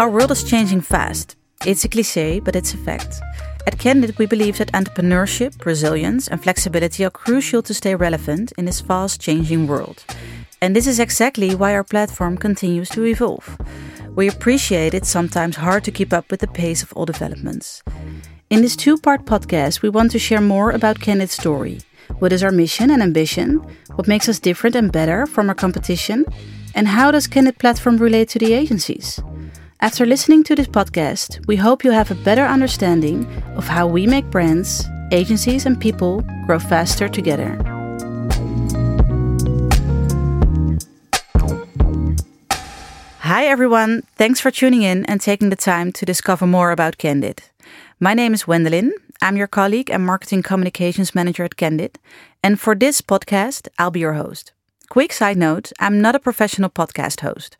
Our world is changing fast. It's a cliche, but it's a fact. At Candid, we believe that entrepreneurship, resilience, and flexibility are crucial to stay relevant in this fast changing world. And this is exactly why our platform continues to evolve. We appreciate it's sometimes hard to keep up with the pace of all developments. In this two part podcast, we want to share more about Candid's story. What is our mission and ambition? What makes us different and better from our competition? And how does Candid platform relate to the agencies? After listening to this podcast, we hope you have a better understanding of how we make brands, agencies, and people grow faster together. Hi, everyone. Thanks for tuning in and taking the time to discover more about Candid. My name is Wendelin. I'm your colleague and marketing communications manager at Candid. And for this podcast, I'll be your host. Quick side note I'm not a professional podcast host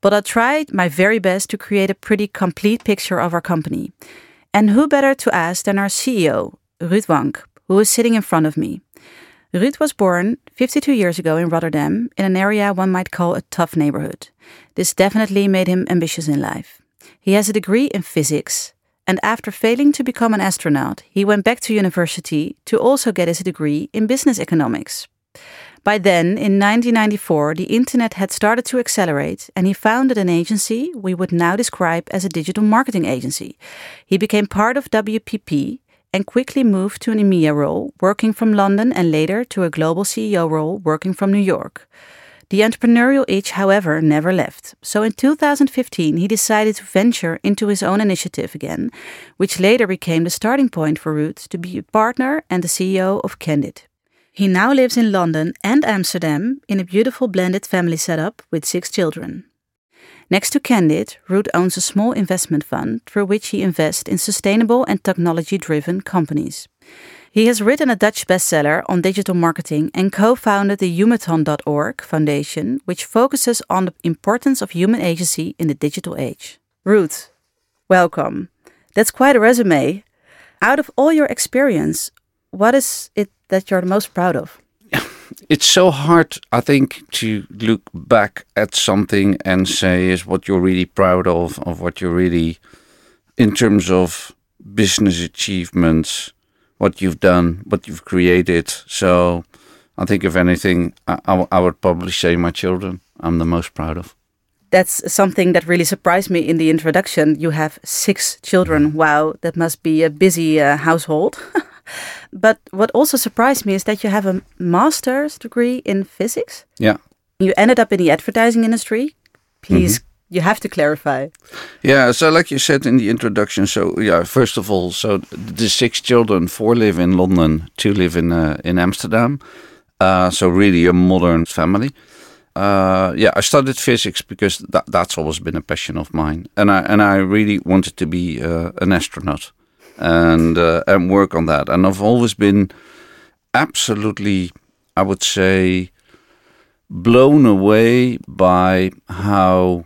but I tried my very best to create a pretty complete picture of our company. And who better to ask than our CEO, Ruud Wanck, who is sitting in front of me. Ruud was born 52 years ago in Rotterdam, in an area one might call a tough neighborhood. This definitely made him ambitious in life. He has a degree in physics, and after failing to become an astronaut, he went back to university to also get his degree in business economics. By then, in 1994, the internet had started to accelerate, and he founded an agency we would now describe as a digital marketing agency. He became part of WPP and quickly moved to an EMEA role, working from London, and later to a global CEO role, working from New York. The entrepreneurial itch, however, never left. So in 2015, he decided to venture into his own initiative again, which later became the starting point for Ruud to be a partner and the CEO of Candid. He now lives in London and Amsterdam in a beautiful blended family setup with six children. Next to Candid, Ruud owns a small investment fund through which he invests in sustainable and technology driven companies. He has written a Dutch bestseller on digital marketing and co founded the Humaton.org foundation, which focuses on the importance of human agency in the digital age. Ruud, welcome. That's quite a resume. Out of all your experience, what is it that you're the most proud of? It's so hard, I think, to look back at something and say is what you're really proud of, of what you're really, in terms of business achievements, what you've done, what you've created. So I think, if anything, I, I would probably say my children I'm the most proud of that's something that really surprised me in the introduction. You have six children. Wow, that must be a busy uh, household. But what also surprised me is that you have a master's degree in physics. Yeah. You ended up in the advertising industry. Please, mm -hmm. you have to clarify. Yeah. So, like you said in the introduction, so yeah, first of all, so the six children, four live in London, two live in uh, in Amsterdam. Uh, so really a modern family. Uh, yeah, I studied physics because that, that's always been a passion of mine, and I and I really wanted to be uh, an astronaut and uh, and work on that. And I've always been absolutely, I would say, blown away by how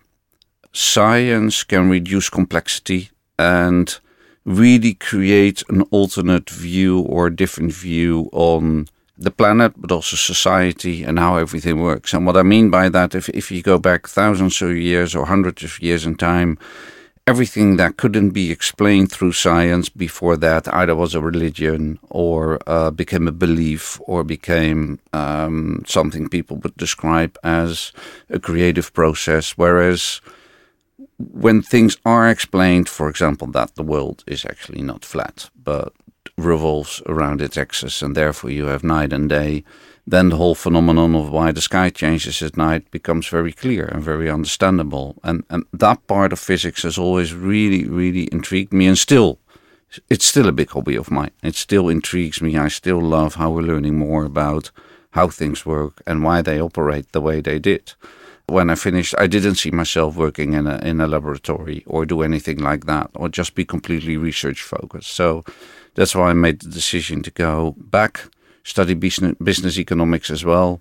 science can reduce complexity and really create an alternate view or a different view on the planet, but also society and how everything works. And what I mean by that, if, if you go back thousands of years or hundreds of years in time, everything that couldn't be explained through science before that either was a religion or uh, became a belief or became um, something people would describe as a creative process. Whereas when things are explained, for example, that the world is actually not flat but revolves around its axis, and therefore you have night and day then the whole phenomenon of why the sky changes at night becomes very clear and very understandable. And and that part of physics has always really, really intrigued me and still it's still a big hobby of mine. It still intrigues me. I still love how we're learning more about how things work and why they operate the way they did. When I finished, I didn't see myself working in a in a laboratory or do anything like that, or just be completely research focused. So that's why I made the decision to go back study business, business economics as well.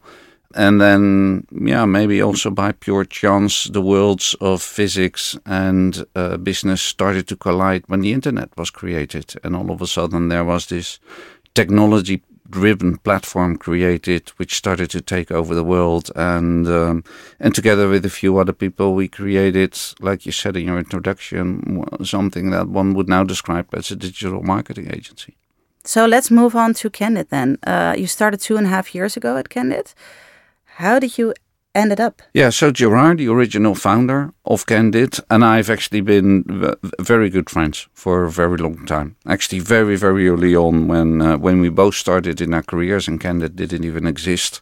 And then, yeah, maybe also by pure chance, the worlds of physics and uh, business started to collide when the internet was created. And all of a sudden, there was this technology driven platform created, which started to take over the world. And um, and together with a few other people, we created, like you said in your introduction, something that one would now describe as a digital marketing agency. So let's move on to Candid then. Uh, you started two and a half years ago at Candid. How did you ended up? Yeah, so Gerard, the original founder of Candid, and I've actually been very good friends for a very long time. Actually, very, very early on when uh, when we both started in our careers, and Candid didn't even exist.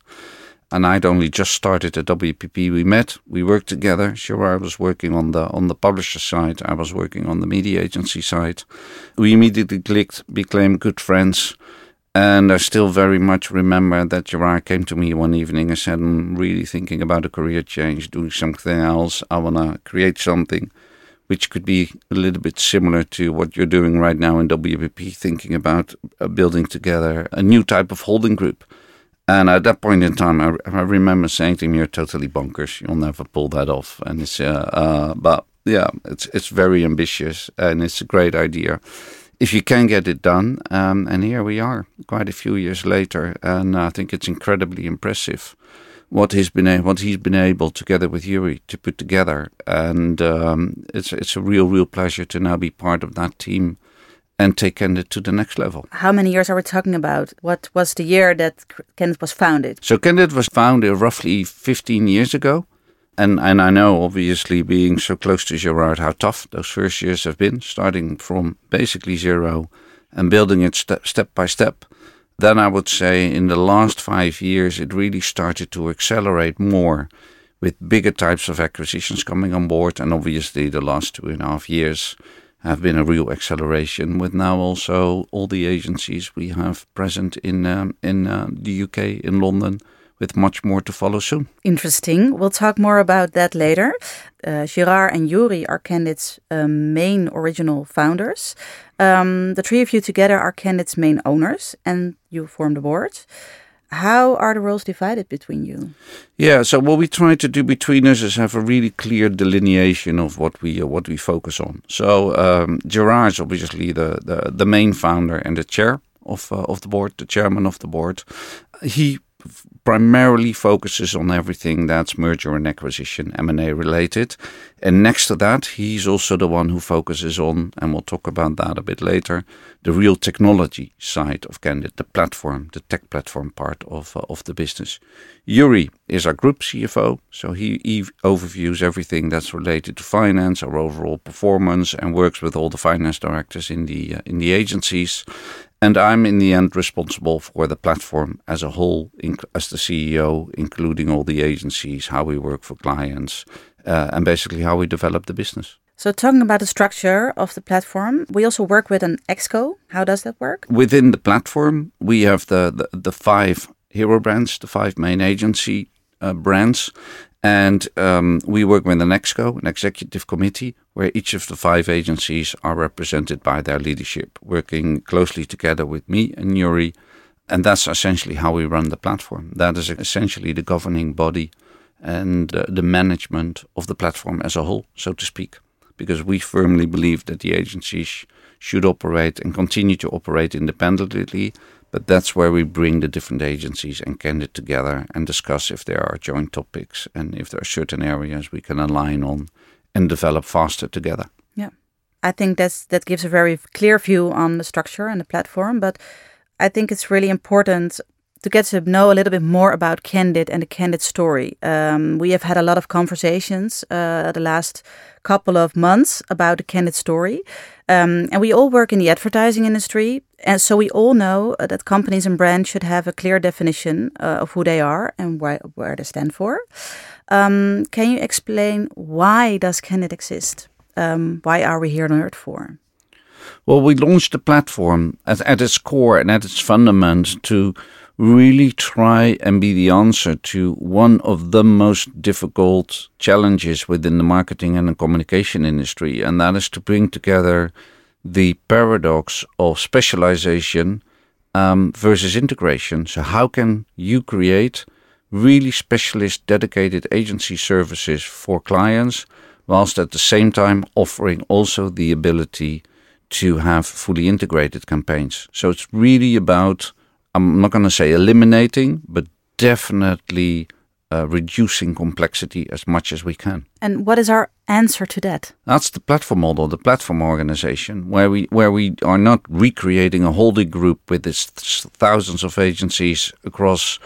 And I'd only just started at WPP. We met, we worked together. Gerard was working on the on the publisher side. I was working on the media agency side. We immediately clicked, became good friends and I still very much remember that Gerard came to me one evening and said, I'm really thinking about a career change, doing something else. I want to create something which could be a little bit similar to what you're doing right now in WPP, thinking about uh, building together a new type of holding group. And at that point in time, I, I remember saying to him, "You're totally bonkers. You'll never pull that off." And it's, uh, uh, but yeah, it's it's very ambitious and it's a great idea if you can get it done. Um, and here we are, quite a few years later, and I think it's incredibly impressive what he's been a- what he's been able together with Yuri to put together, and um, it's it's a real real pleasure to now be part of that team and take Candid to the next level. How many years are we talking about? What was the year that Candid was founded? So Candid was founded roughly 15 years ago. And and I know, obviously, being so close to Gerard, how tough those first years have been, starting from basically zero and building it step step by step. Then I would say in the last five years, it really started to accelerate more with bigger types of acquisitions coming on board. And obviously, the last two and a half years have been a real acceleration with now also all the agencies we have present in um, in uh, the UK, in London, with much more to follow soon. Interesting. We'll talk more about that later. Uh, Gerard and Yuri are Candid's uh, main original founders. Um, the three of you together are Candid's main owners, and you form the board. How are the roles divided between you? Yeah, so what we try to do between us is have a really clear delineation of what we uh, what we focus on. So um, Gerard is obviously the, the the main founder and the chair of uh, of the board, the chairman of the board. He primarily focuses on everything that's merger and acquisition, M&A related. And next to that, he's also the one who focuses on, and we'll talk about that a bit later, the real technology side of Candid, the platform, the tech platform part of, uh, of the business. Yuri is our group CFO, so he, he overviews everything that's related to finance, our overall performance, and works with all the finance directors in the uh, in the agencies. And I'm in the end responsible for the platform as a whole, as the CEO, including all the agencies, how we work for clients, uh, and basically how we develop the business. So, talking about the structure of the platform, we also work with an exco. How does that work? Within the platform, we have the, the, the five hero brands, the five main agency uh, brands, and um, we work with an exco, an executive committee, where each of the five agencies are represented by their leadership, working closely together with me and Yuri. And that's essentially how we run the platform. That is essentially the governing body and uh, the management of the platform as a whole, so to speak. Because we firmly believe that the agencies should operate and continue to operate independently, but that's where we bring the different agencies and Candid together and discuss if there are joint topics and if there are certain areas we can align on and develop faster together. Yeah. I think that's that gives a very clear view on the structure and the platform, but I think it's really important to get to know a little bit more about Candid and the Candid story. Um, we have had a lot of conversations uh, the last couple of months about the Candid story. Um, and we all work in the advertising industry. And so we all know uh, that companies and brands should have a clear definition uh, of who they are and where, where they stand for. Um, can you explain why does Candid exist? Um, why are we here on Earth for? Well, we launched the platform at, at its core and at its fundament to really try and be the answer to one of the most difficult challenges within the marketing and the communication industry, and that is to bring together the paradox of specialization um, versus integration. So, how can you create really specialist, dedicated agency services for clients, whilst at the same time offering also the ability to have fully integrated campaigns? So, it's really about I'm not going to say eliminating, but definitely uh, reducing complexity as much as we can. And what is our answer to that? That's the platform model, the platform organization, where we where we are not recreating a holding group with its thousands of agencies across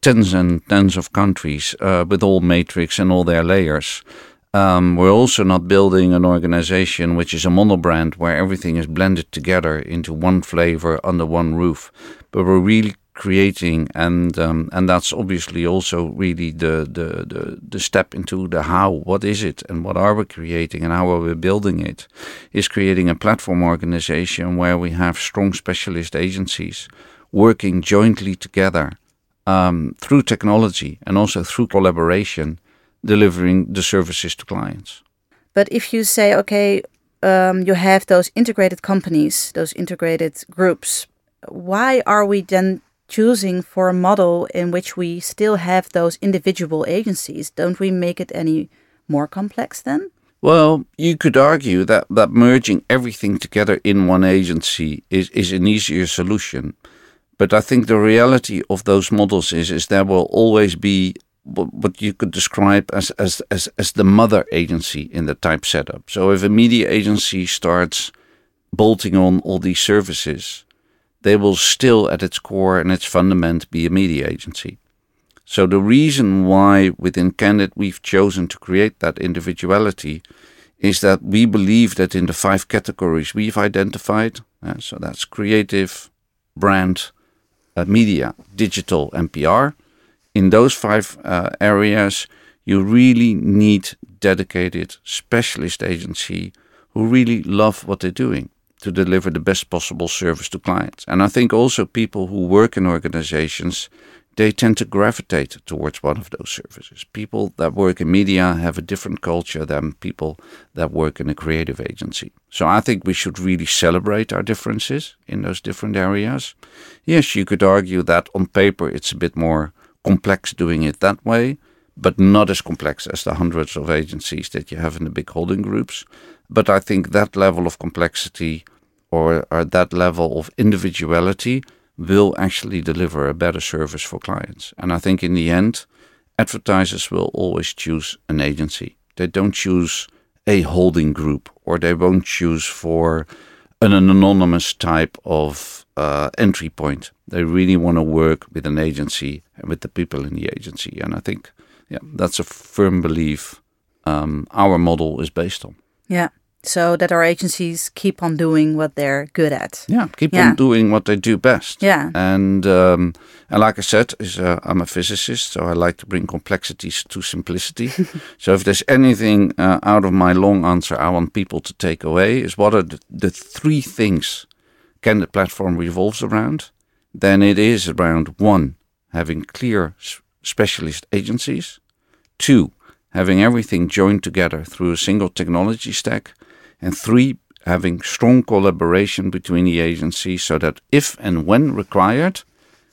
tens and tens of countries uh, with all matrix and all their layers. Um, we're also not building an organization which is a monobrand where everything is blended together into one flavor under one roof, but we're really creating and um, and that's obviously also really the, the the the step into the how. What is it and what are we creating and how are we building it? Is creating a platform organization where we have strong specialist agencies working jointly together um, through technology and also through collaboration delivering the services to clients. But if you say okay um, you have those integrated companies those integrated groups why are we then choosing for a model in which we still have those individual agencies, don't we make it any more complex then? Well, you could argue that, that merging everything together in one agency is, is an easier solution. But I think the reality of those models is, is there will always be what you could describe as, as, as, as the mother agency in the type setup. So if a media agency starts bolting on all these services, they will still, at its core and its fundament, be a media agency. So the reason why within Candid we've chosen to create that individuality is that we believe that in the five categories we've identified, uh, so that's creative, brand, uh, media, digital, and PR, in those five uh, areas, you really need dedicated specialist agency who really love what they're doing to deliver the best possible service to clients. And I think also people who work in organizations, they tend to gravitate towards one of those services. People that work in media have a different culture than people that work in a creative agency. So I think we should really celebrate our differences in those different areas. Yes, you could argue that on paper it's a bit more complex doing it that way, but not as complex as the hundreds of agencies that you have in the big holding groups. But I think that level of complexity or, or that level of individuality will actually deliver a better service for clients. And I think in the end, advertisers will always choose an agency. They don't choose a holding group or they won't choose for an anonymous type of uh, entry point. They really want to work with an agency and with the people in the agency. And I think, yeah, that's a firm belief um, our model is based on. Yeah so that our agencies keep on doing what they're good at. Yeah, keep yeah. on doing what they do best. Yeah, and um, and like I said, is uh, I'm a physicist, so I like to bring complexities to simplicity. so if there's anything uh, out of my long answer I want people to take away is what are the, the three things can the platform revolves around? Then it is around one having clear specialist agencies, two having everything joined together through a single technology stack and three, having strong collaboration between the agencies so that if and when required,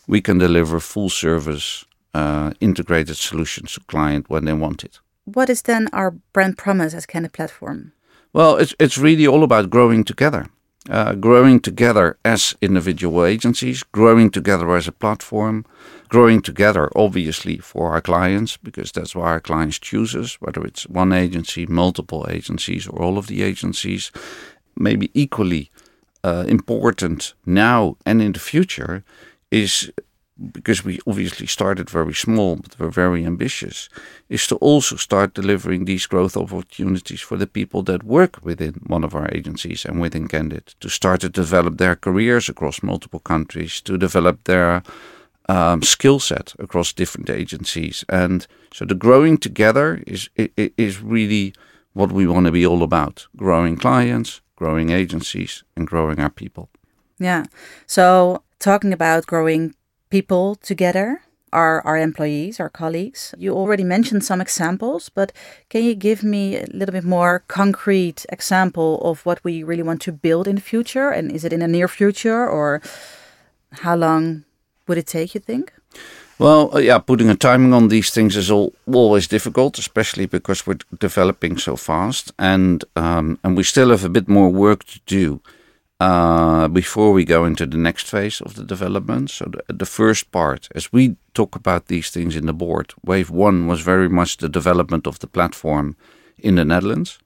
we can deliver full service uh, integrated solutions to client when they want it. What is then our brand promise as Candid Platform? Well, it's, it's really all about growing together. Uh, growing together as individual agencies, growing together as a platform, growing together, obviously, for our clients, because that's why our clients choose us, whether it's one agency, multiple agencies, or all of the agencies. Maybe equally uh, important now and in the future is because we obviously started very small, but we're very ambitious, is to also start delivering these growth opportunities for the people that work within one of our agencies and within Candid, to start to develop their careers across multiple countries, to develop their um, skill set across different agencies. And so the growing together is, is really what we want to be all about growing clients, growing agencies, and growing our people. Yeah. So talking about growing people together, our, our employees, our colleagues. You already mentioned some examples, but can you give me a little bit more concrete example of what we really want to build in the future? And is it in the near future or how long would it take, you think? Well, uh, yeah, putting a timing on these things is all, always difficult, especially because we're developing so fast, and um, and we still have a bit more work to do Uh, before we go into the next phase of the development. So the, the first part, as we talk about these things in the board, wave one was very much the development of the platform in the Netherlands.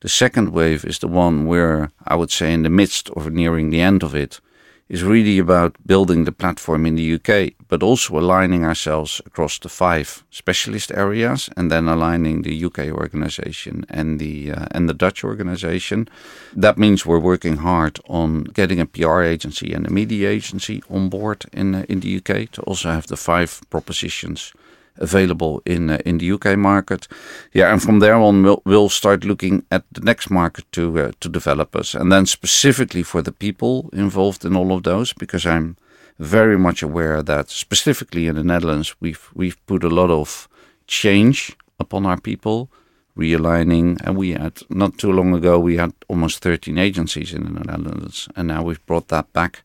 The second wave is the one where I would say in the midst or nearing the end of it is really about building the platform in the UK, but also aligning ourselves across the five specialist areas, and then aligning the UK organization and the uh, and the Dutch organization. That means we're working hard on getting a PR agency and a media agency on board in uh, in the UK to also have the five propositions available in uh, in the UK market. Yeah, and from there on, we'll, we'll start looking at the next market to uh, to develop us, and then specifically for the people involved in all of those, because I'm very much aware that specifically in the Netherlands, we've we've put a lot of change upon our people, realigning, and we had not too long ago we had almost 13 agencies in the Netherlands, and now we've brought that back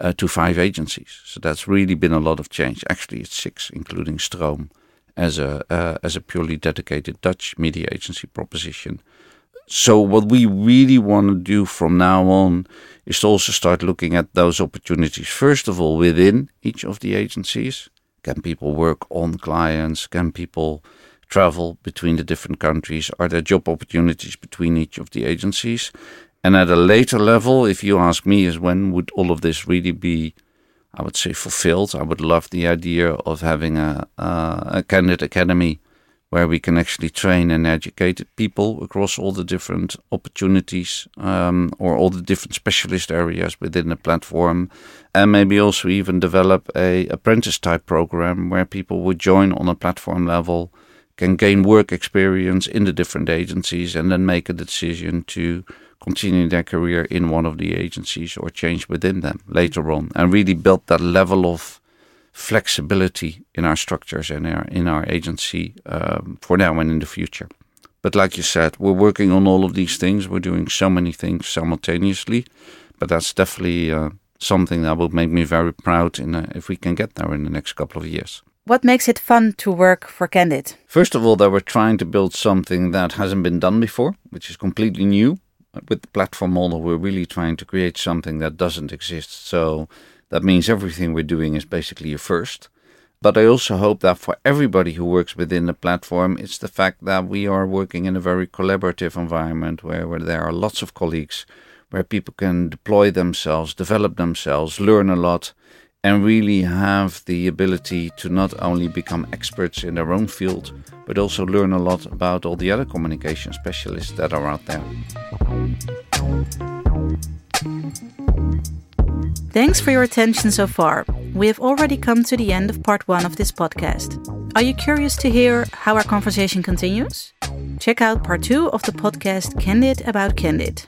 uh, to five agencies. So that's really been a lot of change. Actually, it's six, including Stroom, as a uh, as a purely dedicated Dutch media agency proposition. So what we really want to do from now on is to also start looking at those opportunities. First of all, within each of the agencies, can people work on clients? Can people travel between the different countries? Are there job opportunities between each of the agencies? And at a later level, if you ask me, is when would all of this really be, I would say, fulfilled? I would love the idea of having a, a, a Candid academy where we can actually train and educate people across all the different opportunities um, or all the different specialist areas within the platform, and maybe also even develop a apprentice type program where people would join on a platform level, can gain work experience in the different agencies, and then make a decision to continue their career in one of the agencies or change within them later on and really build that level of flexibility in our structures and our, in our agency um, for now and in the future. But like you said, we're working on all of these things. We're doing so many things simultaneously, but that's definitely uh, something that will make me very proud in, uh, if we can get there in the next couple of years. What makes it fun to work for Candid? First of all, that we're trying to build something that hasn't been done before, which is completely new with the platform model, we're really trying to create something that doesn't exist. So that means everything we're doing is basically a first. But I also hope that for everybody who works within the platform, it's the fact that we are working in a very collaborative environment where, where there are lots of colleagues, where people can deploy themselves, develop themselves, learn a lot, and really have the ability to not only become experts in their own field, but also learn a lot about all the other communication specialists that are out there. Thanks for your attention so far. We have already come to the end of part one of this podcast. Are you curious to hear how our conversation continues? Check out part two of the podcast Candid About Candid.